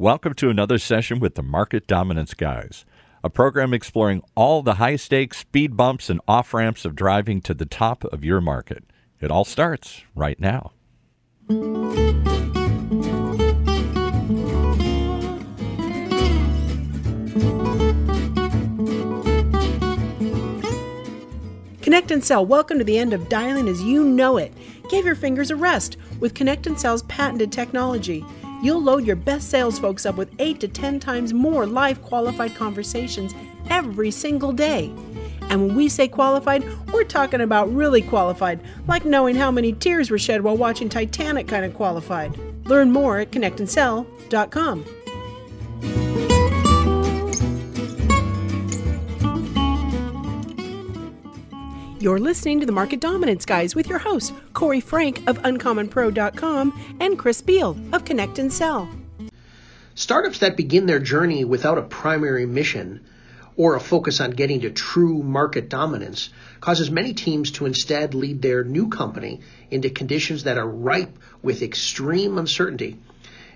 Welcome to another session with the Market Dominance Guys, a program exploring all the high stakes speed bumps and off ramps of driving to the top of your market. It all starts right now. Connect and Sell, welcome to the end of dialing as you know it. Give your fingers a rest with Connect and Sell's patented technology. You'll load your best sales folks up with 8 to 10 times more live qualified conversations every single day. And when we say qualified, we're talking about really qualified, like knowing how many tears were shed while watching Titanic kind of qualified. Learn more at connectandsell.com. You're listening to the Market Dominance Guys with your hosts, Corey Frank of UncommonPro.com and Chris Beall of Connect and Sell. Startups that begin their journey without a primary mission or a focus on getting to true market dominance causes many teams to instead lead their new company into conditions that are ripe with extreme uncertainty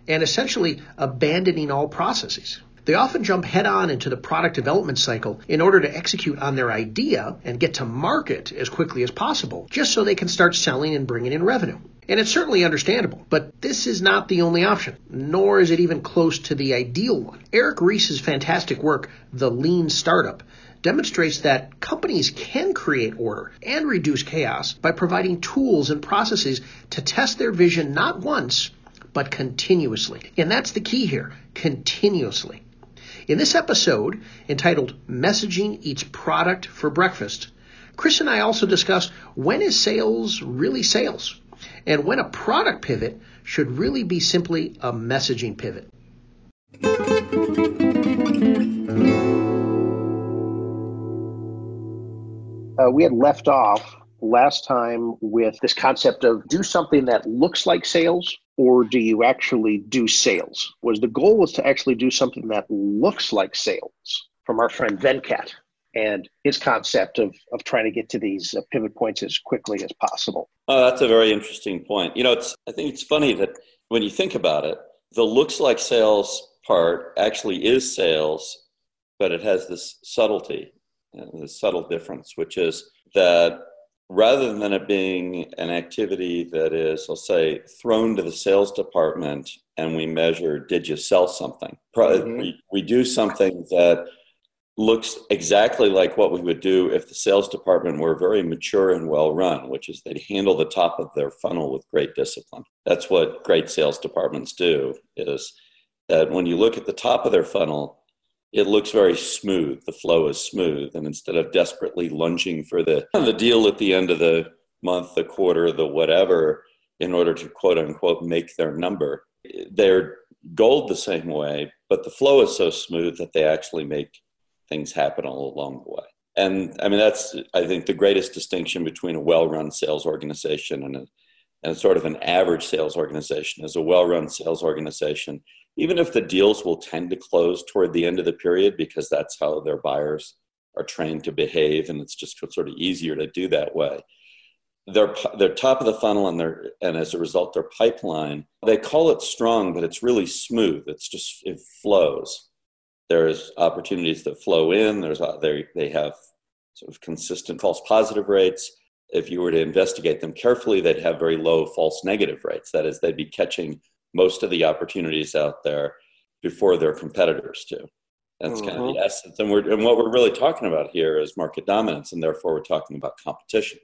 and essentially abandoning all processes. They often jump head on into the product development cycle in order to execute on their idea and get to market as quickly as possible, just so they can start selling and bringing in revenue. And it's certainly understandable, but this is not the only option, nor is it even close to the ideal one. Eric Ries's fantastic work, The Lean Startup, demonstrates that companies can create order and reduce chaos by providing tools and processes to test their vision not once, but continuously. And that's the key here continuously. In this episode, entitled Messaging Eats Product for Breakfast, Chris and I also discuss when is sales really sales and when a product pivot should really be simply a messaging pivot. Uh, we had left off last time with this concept of do something that looks like sales or do you actually do sales? Was the goal was to actually do something that looks like sales from our friend venkat and his concept of, of trying to get to these uh, pivot points as quickly as possible. Oh, that's a very interesting point. You know it's i think it's funny that when you think about it the looks like sales part actually is sales but it has this subtlety uh, this subtle difference which is that rather than it being an activity that is, I'll say, thrown to the sales department and we measure, did you sell something? Mm-hmm. We, we do something that looks exactly like what we would do if the sales department were very mature and well run, which is they'd handle the top of their funnel with great discipline. That's what great sales departments do is that when you look at the top of their funnel, it looks very smooth. The flow is smooth. And instead of desperately lunging for the, the deal at the end of the month, the quarter, the whatever, in order to quote unquote make their number, they're gold the same way, but the flow is so smooth that they actually make things happen all along the way. And I mean, that's, I think, the greatest distinction between a well run sales organization and a, and sort of an average sales organization is a well run sales organization even if the deals will tend to close toward the end of the period because that's how their buyers are trained to behave and it's just sort of easier to do that way. They're, top of the funnel and and as a result their pipeline they call it strong but it's really smooth. It's just it flows. There's opportunities that flow in. There's uh, they, they have sort of consistent false positive rates. If you were to investigate them carefully they'd have very low false negative rates. That is they'd be catching most of the opportunities out there before their competitors do. That's mm-hmm. kind of the mm-hmm. essence. And, we're, and what we're really talking about here is market dominance, and therefore we're talking about competition.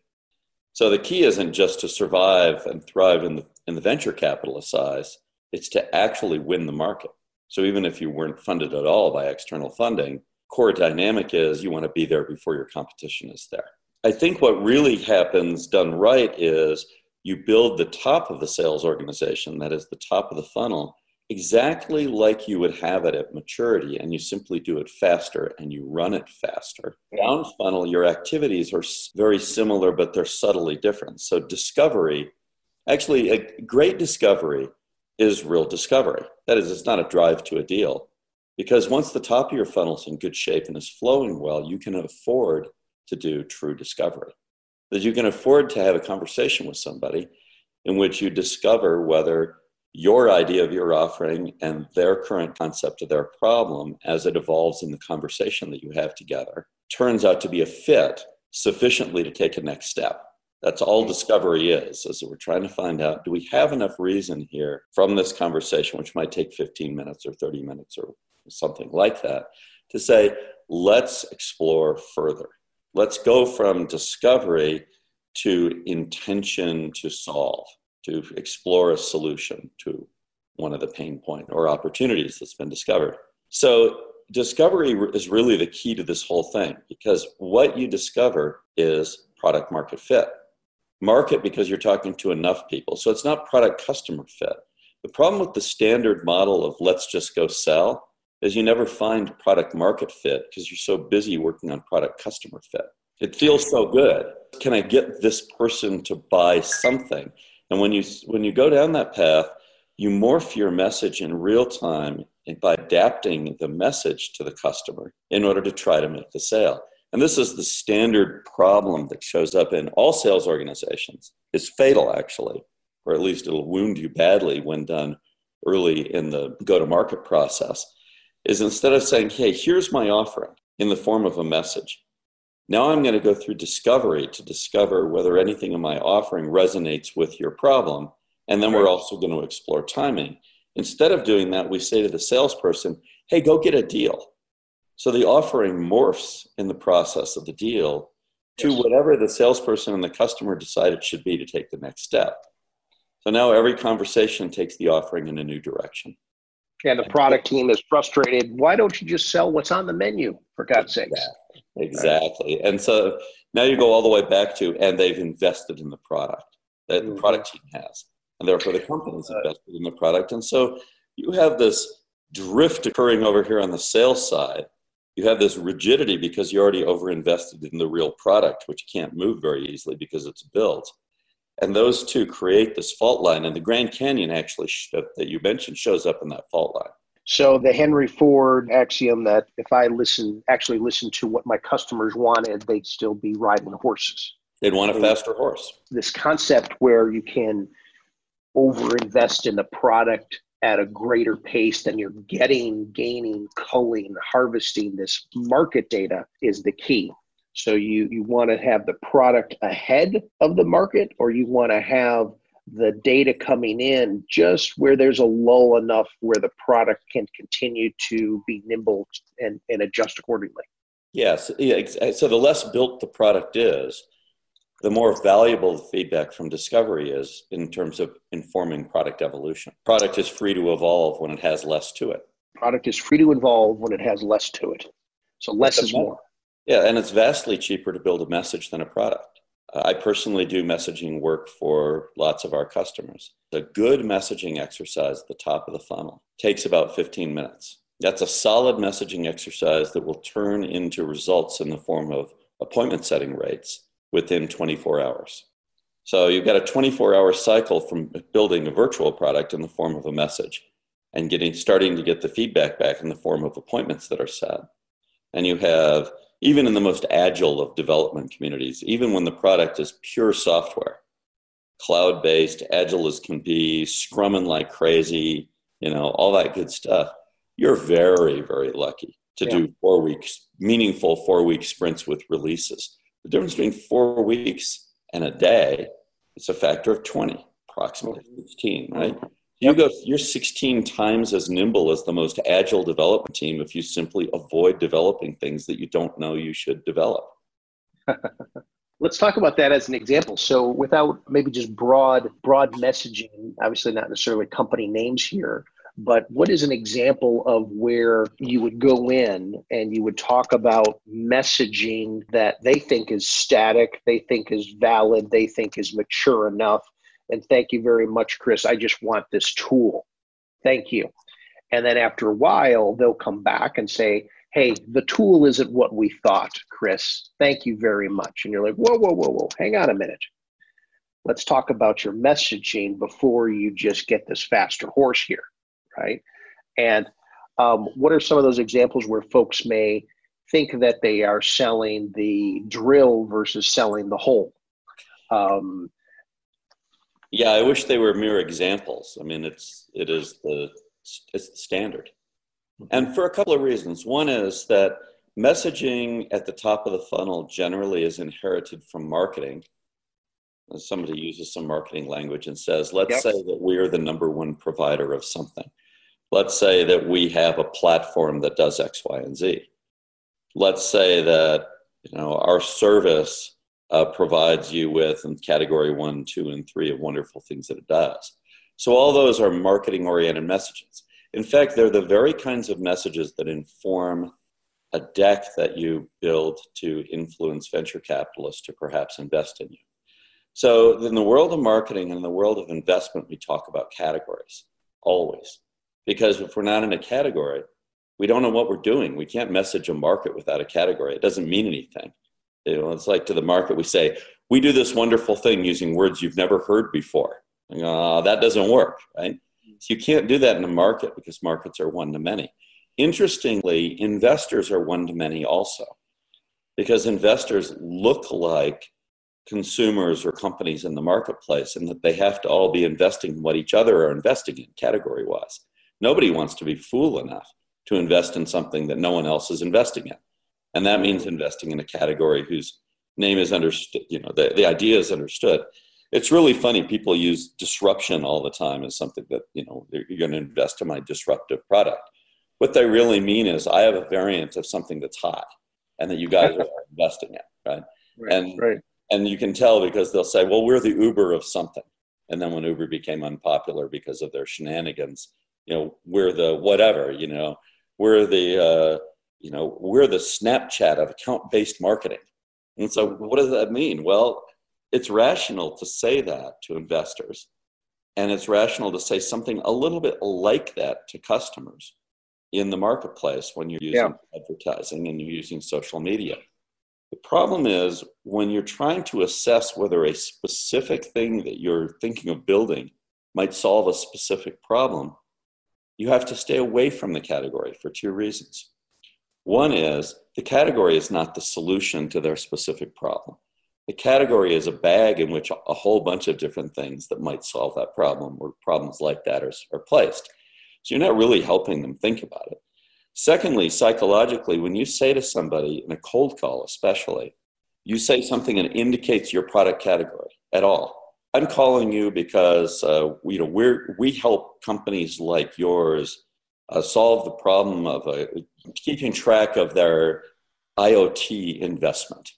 So the key isn't just to survive and thrive in the, in the venture capitalist size, it's to actually win the market. So even if you weren't funded at all by external funding, core dynamic is you want to be there before your competition is there. I think what really happens done right is you build the top of the sales organization, that is the top of the funnel, exactly like you would have it at maturity, and you simply do it faster and you run it faster. Down funnel, your activities are very similar, but they're subtly different. So, discovery, actually, a great discovery is real discovery. That is, it's not a drive to a deal. Because once the top of your funnel is in good shape and is flowing well, you can afford to do true discovery that you can afford to have a conversation with somebody in which you discover whether your idea of your offering and their current concept of their problem as it evolves in the conversation that you have together turns out to be a fit sufficiently to take a next step. That's all discovery is, is that we're trying to find out do we have enough reason here from this conversation, which might take 15 minutes or 30 minutes or something like that, to say, let's explore further. Let's go from discovery to intention to solve, to explore a solution to one of the pain point or opportunities that's been discovered. So discovery is really the key to this whole thing because what you discover is product market fit. Market because you're talking to enough people. So it's not product customer fit. The problem with the standard model of let's just go sell is you never find product market fit because you're so busy working on product customer fit. It feels so good. Can I get this person to buy something? And when you when you go down that path, you morph your message in real time by adapting the message to the customer in order to try to make the sale. And this is the standard problem that shows up in all sales organizations. It's fatal, actually, or at least it'll wound you badly when done early in the go to market process. Is instead of saying, hey, here's my offering in the form of a message, now I'm going to go through discovery to discover whether anything in my offering resonates with your problem. And then we're also going to explore timing. Instead of doing that, we say to the salesperson, hey, go get a deal. So the offering morphs in the process of the deal to whatever the salesperson and the customer decide it should be to take the next step. So now every conversation takes the offering in a new direction. And the product team is frustrated. Why don't you just sell what's on the menu, for God's sake? Exactly. exactly. And so now you go all the way back to, and they've invested in the product that mm-hmm. the product team has and therefore the company's invested in the product. And so you have this drift occurring over here on the sales side. You have this rigidity because you already overinvested in the real product, which can't move very easily because it's built. And those two create this fault line. And the Grand Canyon actually that you mentioned shows up in that fault line. So the Henry Ford axiom that if I listen, actually listen to what my customers wanted, they'd still be riding horses. They'd want a faster horse. This concept where you can overinvest in the product at a greater pace than you're getting, gaining, culling, harvesting this market data is the key. So you you want to have the product ahead of the market, or you want to have the data coming in just where there's a lull enough where the product can continue to be nimble and, and adjust accordingly. Yes. Yeah, so the less built the product is, the more valuable the feedback from discovery is in terms of informing product evolution. Product is free to evolve when it has less to it. Product is free to evolve when it has less to it. So less is more. Yeah, and it's vastly cheaper to build a message than a product. Uh, I personally do messaging work for lots of our customers. A good messaging exercise at the top of the funnel takes about 15 minutes. That's a solid messaging exercise that will turn into results in the form of appointment setting rates within 24 hours. So you've got a 24 hour cycle from building a virtual product in the form of a message and getting starting to get the feedback back in the form of appointments that are set. And you have even in the most agile of development communities, even when the product is pure software, cloud based, agile as can be, scrumming like crazy, you know, all that good stuff. You're very, very lucky to yeah. do four weeks, meaningful four week sprints with releases. The difference between four weeks and a day is a factor of 20, approximately 16, right? Mm-hmm. You go, you're 16 times as nimble as the most agile development team if you simply avoid developing things that you don't know you should develop. Let's talk about that as an example. So, without maybe just broad broad messaging, obviously not necessarily company names here, but what is an example of where you would go in and you would talk about messaging that they think is static, they think is valid, they think is mature enough? And thank you very much, Chris. I just want this tool. Thank you. And then after a while, they'll come back and say, Hey, the tool isn't what we thought, Chris. Thank you very much. And you're like, Whoa, whoa, whoa, whoa, hang on a minute let's talk about your messaging before you just get this faster horse here right? And um, what are some of those examples where folks may think that they are selling the drill versus selling the hole? Um, Yeah, I wish they were mere examples. I mean, it's it is the it's the standard, mm-hmm. and for a couple of reasons. One is that messaging at the top of the funnel generally is inherited from marketing. Somebody uses some marketing language and says, "Let's yep. say that we're the number one provider of something. Let's say that we have a platform that does X, Y, and Z. Let's say that you know our service." Uh, provides you with in category one, two, and three of wonderful things that it does. So all those are marketing oriented messages. In fact, they're the very kinds of messages that inform a deck that you build to influence venture capitalists to perhaps invest in you. So, in the world of marketing and in the world of investment, we talk about categories always. Because if we're not in a category, we don't know what we're doing. We can't message a market without a category. It doesn't mean anything. You know, it's like to the market, we say, we do this wonderful thing using words you've never heard before. Uh, that doesn't work, right? So you can't do that in a market because markets are one to many. Interestingly, investors are one to many also because investors look like consumers or companies in the marketplace and that they have to all be investing in what each other are investing in category wise. Nobody wants to be fool enough to invest in something that no one else is investing in and that means investing in a category whose name is understood you know the, the idea is understood. It's really funny people use disruption all the time as something that you know you're going to invest in my disruptive product. What they really mean is i have a variant of something that's hot and that you guys are investing in right, right and right. and you can tell because they'll say well we're the uber of something. And then when uber became unpopular because of their shenanigans you know we're the whatever you know we're the uh, you know, we're the Snapchat of account based marketing. And so, mm-hmm. what does that mean? Well, it's rational to say that to investors, and it's rational to say something a little bit like that to customers in the marketplace when you're using yeah. advertising and you're using social media. The problem is when you're trying to assess whether a specific thing that you're thinking of building might solve a specific problem, you have to stay away from the category for two reasons. One is the category is not the solution to their specific problem. The category is a bag in which a whole bunch of different things that might solve that problem or problems like that are, are placed. So you're not really helping them think about it. Secondly, psychologically, when you say to somebody in a cold call, especially, you say something that indicates your product category at all. I'm calling you because uh, you know we're we help companies like yours uh, solve the problem of uh, keeping track of their IoT investment,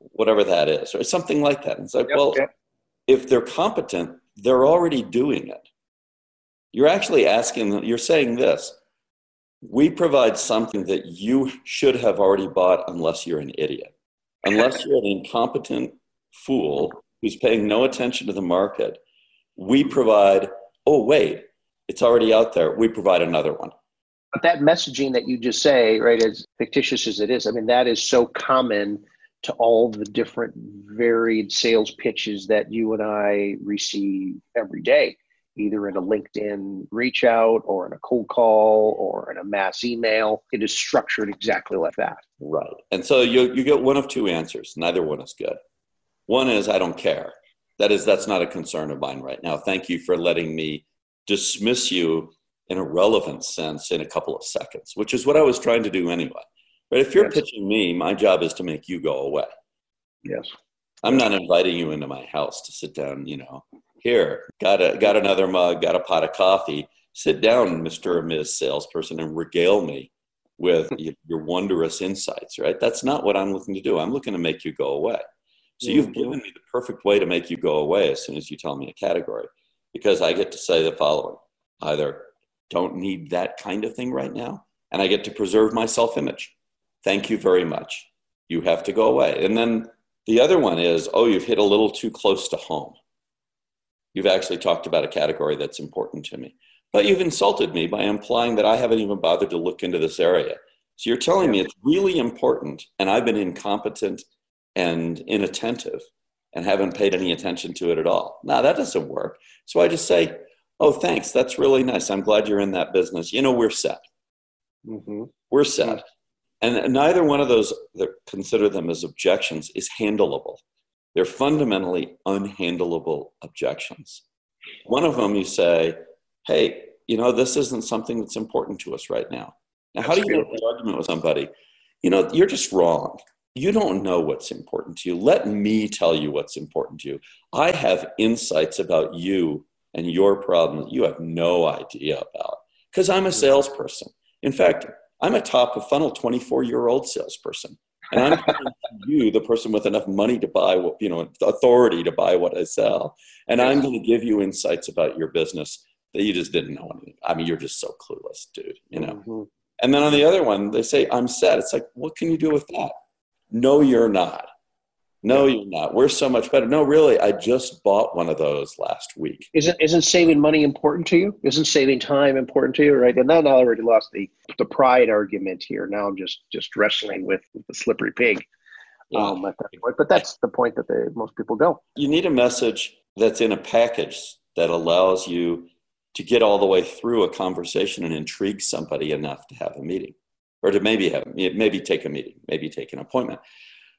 whatever that is, or something like that. And it's like, yep, well, if they're competent, they're already doing it. You're actually asking them, you're saying this we provide something that you should have already bought unless you're an idiot. Unless you're an incompetent fool who's paying no attention to the market, we provide, oh, wait, it's already out there. We provide another one. But that messaging that you just say, right, as fictitious as it is, I mean, that is so common to all the different varied sales pitches that you and I receive every day, either in a LinkedIn reach out or in a cold call or in a mass email. It is structured exactly like that. Right. And so you, you get one of two answers. Neither one is good. One is, I don't care. That is, that's not a concern of mine right now. Thank you for letting me dismiss you in a relevant sense in a couple of seconds, which is what I was trying to do anyway. But if you're yes. pitching me, my job is to make you go away. Yes. I'm not inviting you into my house to sit down, you know, here, got a got another mug, got a pot of coffee. Sit down, Mr. or Ms. Salesperson, and regale me with your wondrous insights, right? That's not what I'm looking to do. I'm looking to make you go away. So you've mm-hmm. given me the perfect way to make you go away as soon as you tell me a category because I get to say the following either don't need that kind of thing right now, and I get to preserve my self image. Thank you very much. You have to go away. And then the other one is oh, you've hit a little too close to home. You've actually talked about a category that's important to me. But you've insulted me by implying that I haven't even bothered to look into this area. So you're telling me it's really important, and I've been incompetent and inattentive and haven't paid any attention to it at all. Now, that doesn't work. So I just say, oh, thanks. That's really nice. I'm glad you're in that business. You know, we're set. Mm-hmm. We're set. And neither one of those, that consider them as objections, is handleable. They're fundamentally unhandleable objections. One of them you say, hey, you know, this isn't something that's important to us right now. Now, how do you make an argument with somebody? You know, you're just wrong. You don't know what's important to you. Let me tell you what's important to you. I have insights about you and your problem that you have no idea about because I'm a salesperson. In fact, I'm a top of funnel 24 year old salesperson. And I'm you, the person with enough money to buy what, you know, authority to buy what I sell. And I'm going to give you insights about your business that you just didn't know anything. I mean, you're just so clueless, dude, you know? Mm-hmm. And then on the other one, they say, I'm sad. It's like, what can you do with that? No, you're not. No, you're not. We're so much better. No, really, I just bought one of those last week. Isn't isn't saving money important to you? Isn't saving time important to you? Right? And then I already lost the the pride argument here. Now I'm just just wrestling with, with the slippery pig. Yeah. Um, at that point. But that's the point that they, most people go. You need a message that's in a package that allows you to get all the way through a conversation and intrigue somebody enough to have a meeting or to maybe have maybe take a meeting maybe take an appointment.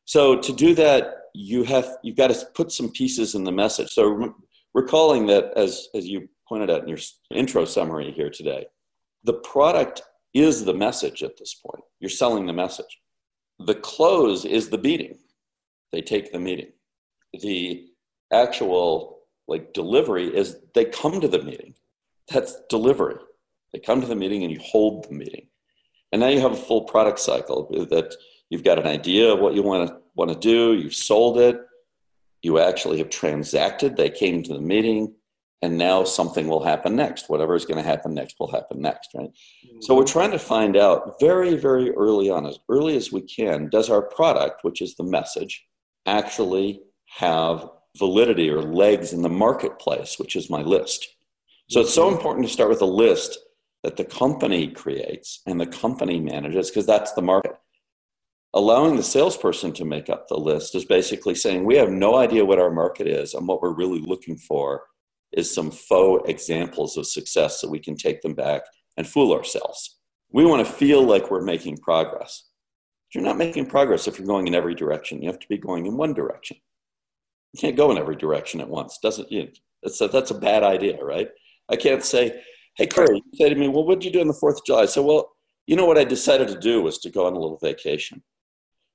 So to do that you have you've got to put some pieces in the message. So recalling that as as you pointed out in your intro summary here today the product is the message at this point. You're selling the message. The close is the meeting. They take the meeting. The actual like delivery is they come to the meeting. That's delivery. They come to the meeting and you hold the meeting. And now you have a full product cycle that you've got an idea of what you want to want to do, you've sold it, you actually have transacted, they came to the meeting, and now something will happen next. Whatever is going to happen next will happen next, right? Mm-hmm. So we're trying to find out very, very early on, as early as we can, does our product, which is the message, actually have validity or legs in the marketplace, which is my list? So it's so important to start with a list that the company creates and the company manages because that's the market. Allowing the salesperson to make up the list is basically saying we have no idea what our market is and what we're really looking for is some faux examples of success so we can take them back and fool ourselves. We want to feel like we're making progress. But you're not making progress if you're going in every direction. You have to be going in one direction. You can't go in every direction at once. Doesn't you? That's a, that's a bad idea, right? I can't say, hey, Corey, you say to me, well, what did you do on the 4th of July? I said, well, you know what I decided to do was to go on a little vacation.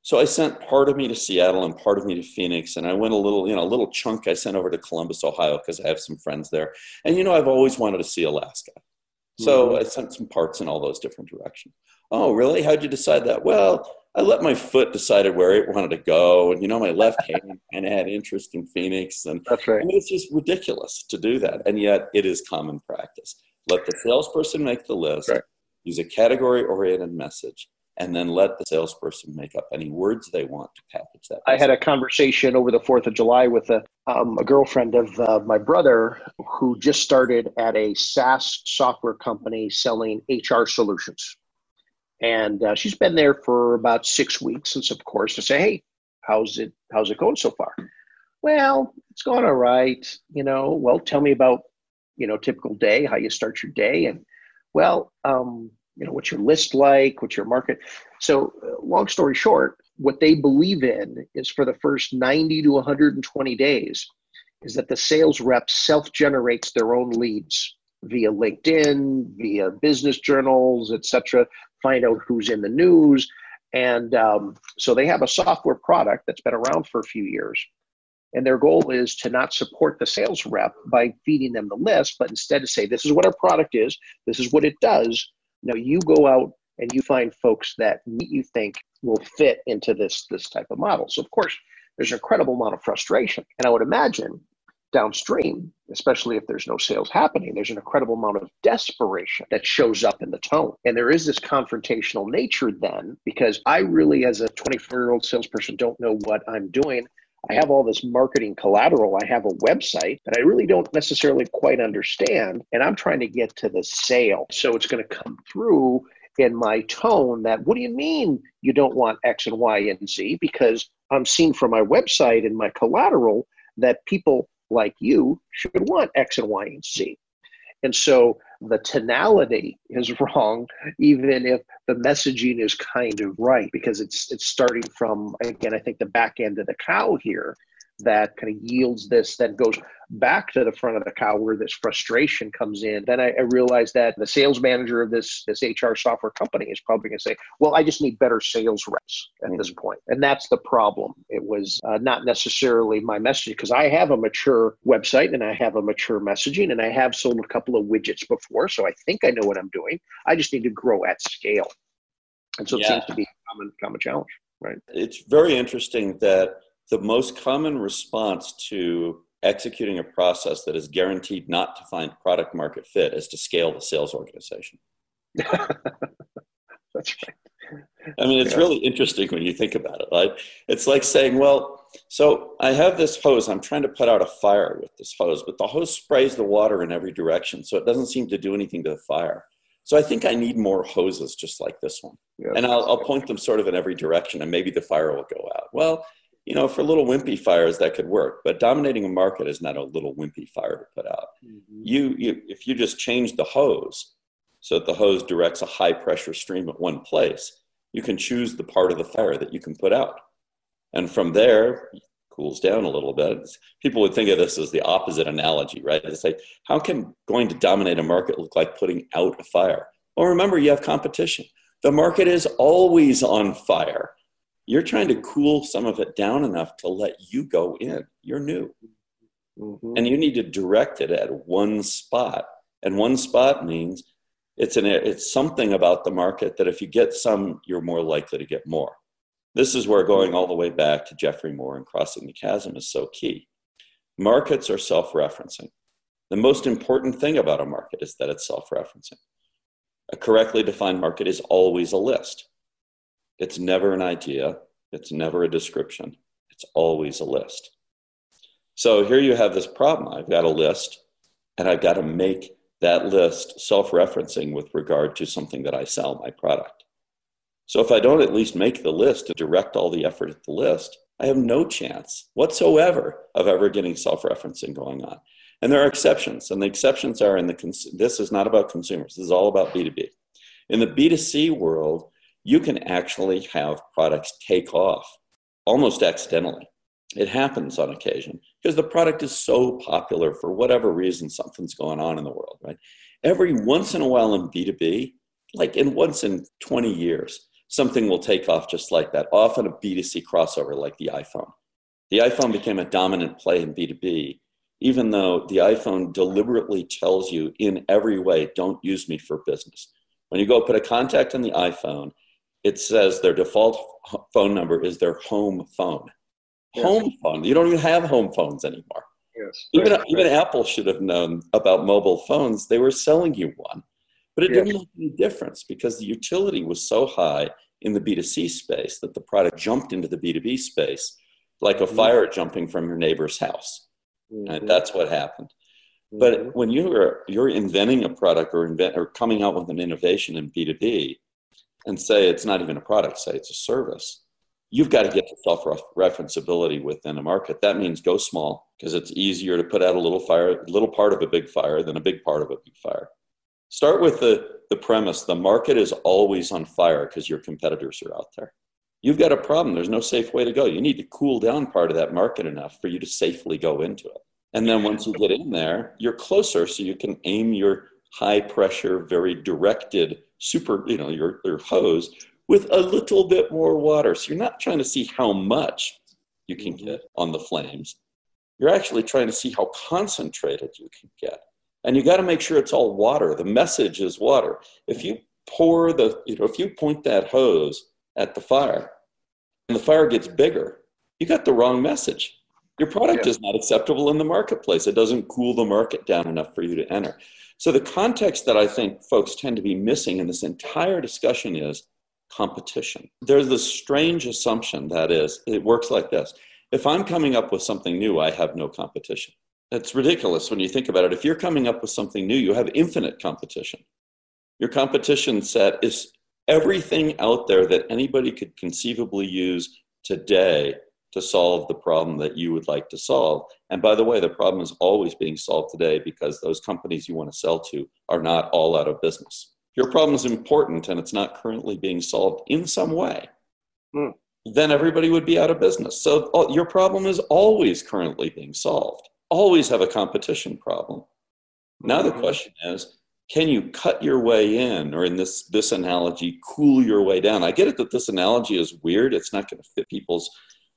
So I sent part of me to Seattle and part of me to Phoenix, and I went a little, you know, a little chunk I sent over to Columbus, Ohio, because I have some friends there. And you know, I've always wanted to see Alaska, so mm-hmm. I sent some parts in all those different directions. Oh, really? How'd you decide that? Well, I let my foot decide where it wanted to go, and you know, my left hand kind of had interest in Phoenix, and that's right. Mean, it's just ridiculous to do that, and yet it is common practice. Let the salesperson make the list. Right. Use a category-oriented message, and then let the salesperson make up any words they want to package that. I had a conversation over the Fourth of July with a um, a girlfriend of uh, my brother who just started at a SaaS software company selling HR solutions, and uh, she's been there for about six weeks. And so, of course, to say, "Hey, how's it how's it going so far?" Well, it's going all right. You know, well, tell me about you know typical day, how you start your day, and well, um, you know what's your list like what's your market? So uh, long story short what they believe in is for the first 90 to 120 days is that the sales rep self generates their own leads via linkedin via business journals etc find out who's in the news and um, so they have a software product that's been around for a few years and their goal is to not support the sales rep by feeding them the list but instead to say this is what our product is this is what it does no, you go out and you find folks that you think will fit into this this type of model. So of course, there's an incredible amount of frustration, and I would imagine downstream, especially if there's no sales happening, there's an incredible amount of desperation that shows up in the tone. And there is this confrontational nature then, because I really, as a 24 year old salesperson, don't know what I'm doing. I have all this marketing collateral. I have a website that I really don't necessarily quite understand. And I'm trying to get to the sale. So it's going to come through in my tone that, what do you mean you don't want X and Y and Z? Because I'm seeing from my website and my collateral that people like you should want X and Y and Z. And so the tonality is wrong, even if the messaging is kind of right, because it's it's starting from again, I think the back end of the cow here that kind of yields this that goes back to the front of the cow where this frustration comes in. Then i, I realized that the sales manager of this this hr software company is probably going to say well i just need better sales reps at mm-hmm. this point. And that's the problem was uh, not necessarily my message because i have a mature website and i have a mature messaging and i have sold a couple of widgets before so i think i know what i'm doing i just need to grow at scale and so yeah. it seems to be a common, common challenge right it's very interesting that the most common response to executing a process that is guaranteed not to find product market fit is to scale the sales organization. That's right. I mean, it's yeah. really interesting when you think about it. Right? It's like saying, well, so I have this hose. I'm trying to put out a fire with this hose, but the hose sprays the water in every direction, so it doesn't seem to do anything to the fire. So I think I need more hoses just like this one. Yeah. And I'll, I'll point them sort of in every direction, and maybe the fire will go out. Well, you know, for little wimpy fires that could work, but dominating a market is not a little wimpy fire to put out. Mm-hmm. You, you, if you just change the hose so that the hose directs a high pressure stream at one place, you can choose the part of the fire that you can put out, and from there cools down a little bit. People would think of this as the opposite analogy, right? It's like, how can going to dominate a market look like putting out a fire? Well, remember, you have competition. The market is always on fire you're trying to cool some of it down enough to let you go in. You're new. Mm-hmm. And you need to direct it at one spot. And one spot means it's an it's something about the market that if you get some, you're more likely to get more. This is where going all the way back to Geoffrey Moore and crossing the chasm is so key. Markets are self-referencing. The most important thing about a market is that it's self-referencing. A correctly defined market is always a list. It's never an idea, it's never a description, it's always a list. So here you have this problem. I've got a list, and I've got to make that list self referencing with regard to something that I sell, my product. So if I don't at least make the list to direct all the effort at the list, I have no chance whatsoever of ever getting self referencing going on. And there are exceptions, and the exceptions are in the cons- this is not about consumers, this is all about B2B. In the B2C world, you can actually have products take off almost accidentally. It happens on occasion because the product is so popular for whatever reason something's going on in the world, right? Every once in a while in B2B, like in once in 20 years, something will take off just like that. Often a B2C crossover like the iPhone. The iPhone became a dominant play in B2B, even though the iPhone deliberately tells you in every way, don't use me for business. When you go put a contact on the iPhone, it says their default phone number is their home phone. Yes. Home phone. You don't even have home phones anymore. Yes. Even right, even. Apple should have known about mobile phones. They were selling you one, but it yes. didn't make any difference because the utility was so high in the B2C space that the product jumped into the B2B space like a mm-hmm. fire jumping from your neighbor's house. Mm-hmm. And that's what happened. Mm-hmm. But when you're you're inventing a product or invent or coming out with an innovation in B2B, and say it's not even a product, say it's a service, you've got to get to self referenceability within a market. That means go small because it's easier to put out a little fire, little part of a big fire than a big part of a big fire. Start with the, the premise the market is always on fire because your competitors are out there. You've got a problem. There's no safe way to go. You need to cool down part of that market enough for you to safely go into it. And then once you get in there, you're closer so you can aim your high pressure, very directed super, you know, your, your hose with a little bit more water. So you're not trying to see how much you can mm-hmm. get on the flames. You're actually trying to see how concentrated you can get. And you got to make sure it's all water. The message is water. If you pour the, you know, if you point that hose at the fire and the fire gets bigger, you got the wrong message. Your product yeah. is not acceptable in the marketplace. It doesn't cool the market down enough for you to enter. So, the context that I think folks tend to be missing in this entire discussion is competition. There's this strange assumption that is, it works like this if I'm coming up with something new, I have no competition. It's ridiculous when you think about it. If you're coming up with something new, you have infinite competition. Your competition set is everything out there that anybody could conceivably use today to solve the problem that you would like to solve. And by the way, the problem is always being solved today because those companies you want to sell to are not all out of business. Your problem is important and it's not currently being solved in some way. Hmm. then everybody would be out of business. So oh, your problem is always currently being solved. Always have a competition problem. Now the mm-hmm. question is, can you cut your way in, or in this this analogy, cool your way down? I get it that this analogy is weird. It's not going to fit people's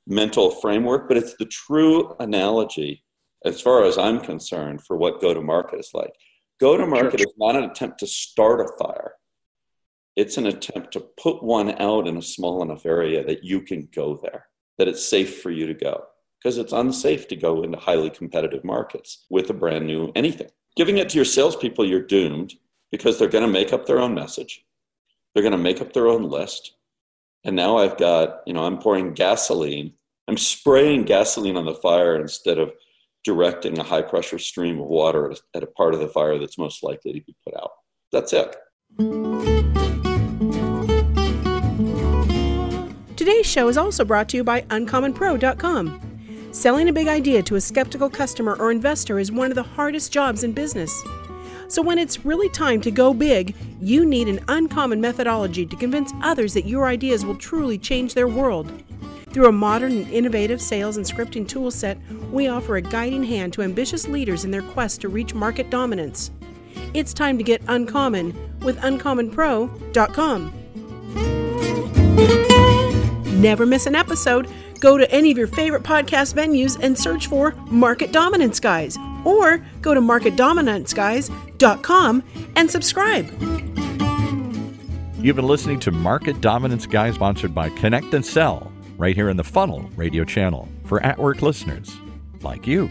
mental framework, but it's the true analogy, as far as I'm concerned, for what go to market is like. Go to market sure. is not an attempt to start a fire it's an attempt to put one out in a small enough area that you can go there, that it's safe for you to go. Because it's unsafe to go into highly competitive markets with a brand new anything. Giving it to your salespeople, you're doomed because they're going to make up their own message. They're going to make up their own list. And now I've got, you know, I'm pouring gasoline. I'm spraying gasoline on the fire instead of directing a high pressure stream of water at a part of the fire that's most likely to be put out. That's it. Today's show is also brought to you by UncommonPro.com. Selling a big idea to a skeptical customer or investor is one of the hardest jobs in business. So, when it's really time to go big, you need an uncommon methodology to convince others that your ideas will truly change their world. Through a modern and innovative sales and scripting toolset, we offer a guiding hand to ambitious leaders in their quest to reach market dominance. It's time to get uncommon with uncommonpro.com. Never miss an episode. Go to any of your favorite podcast venues and search for Market Dominance Guys or go to marketdominanceguys.com and subscribe. You've been listening to Market Dominance Guys sponsored by Connect and Sell right here in the Funnel radio channel for at work listeners like you.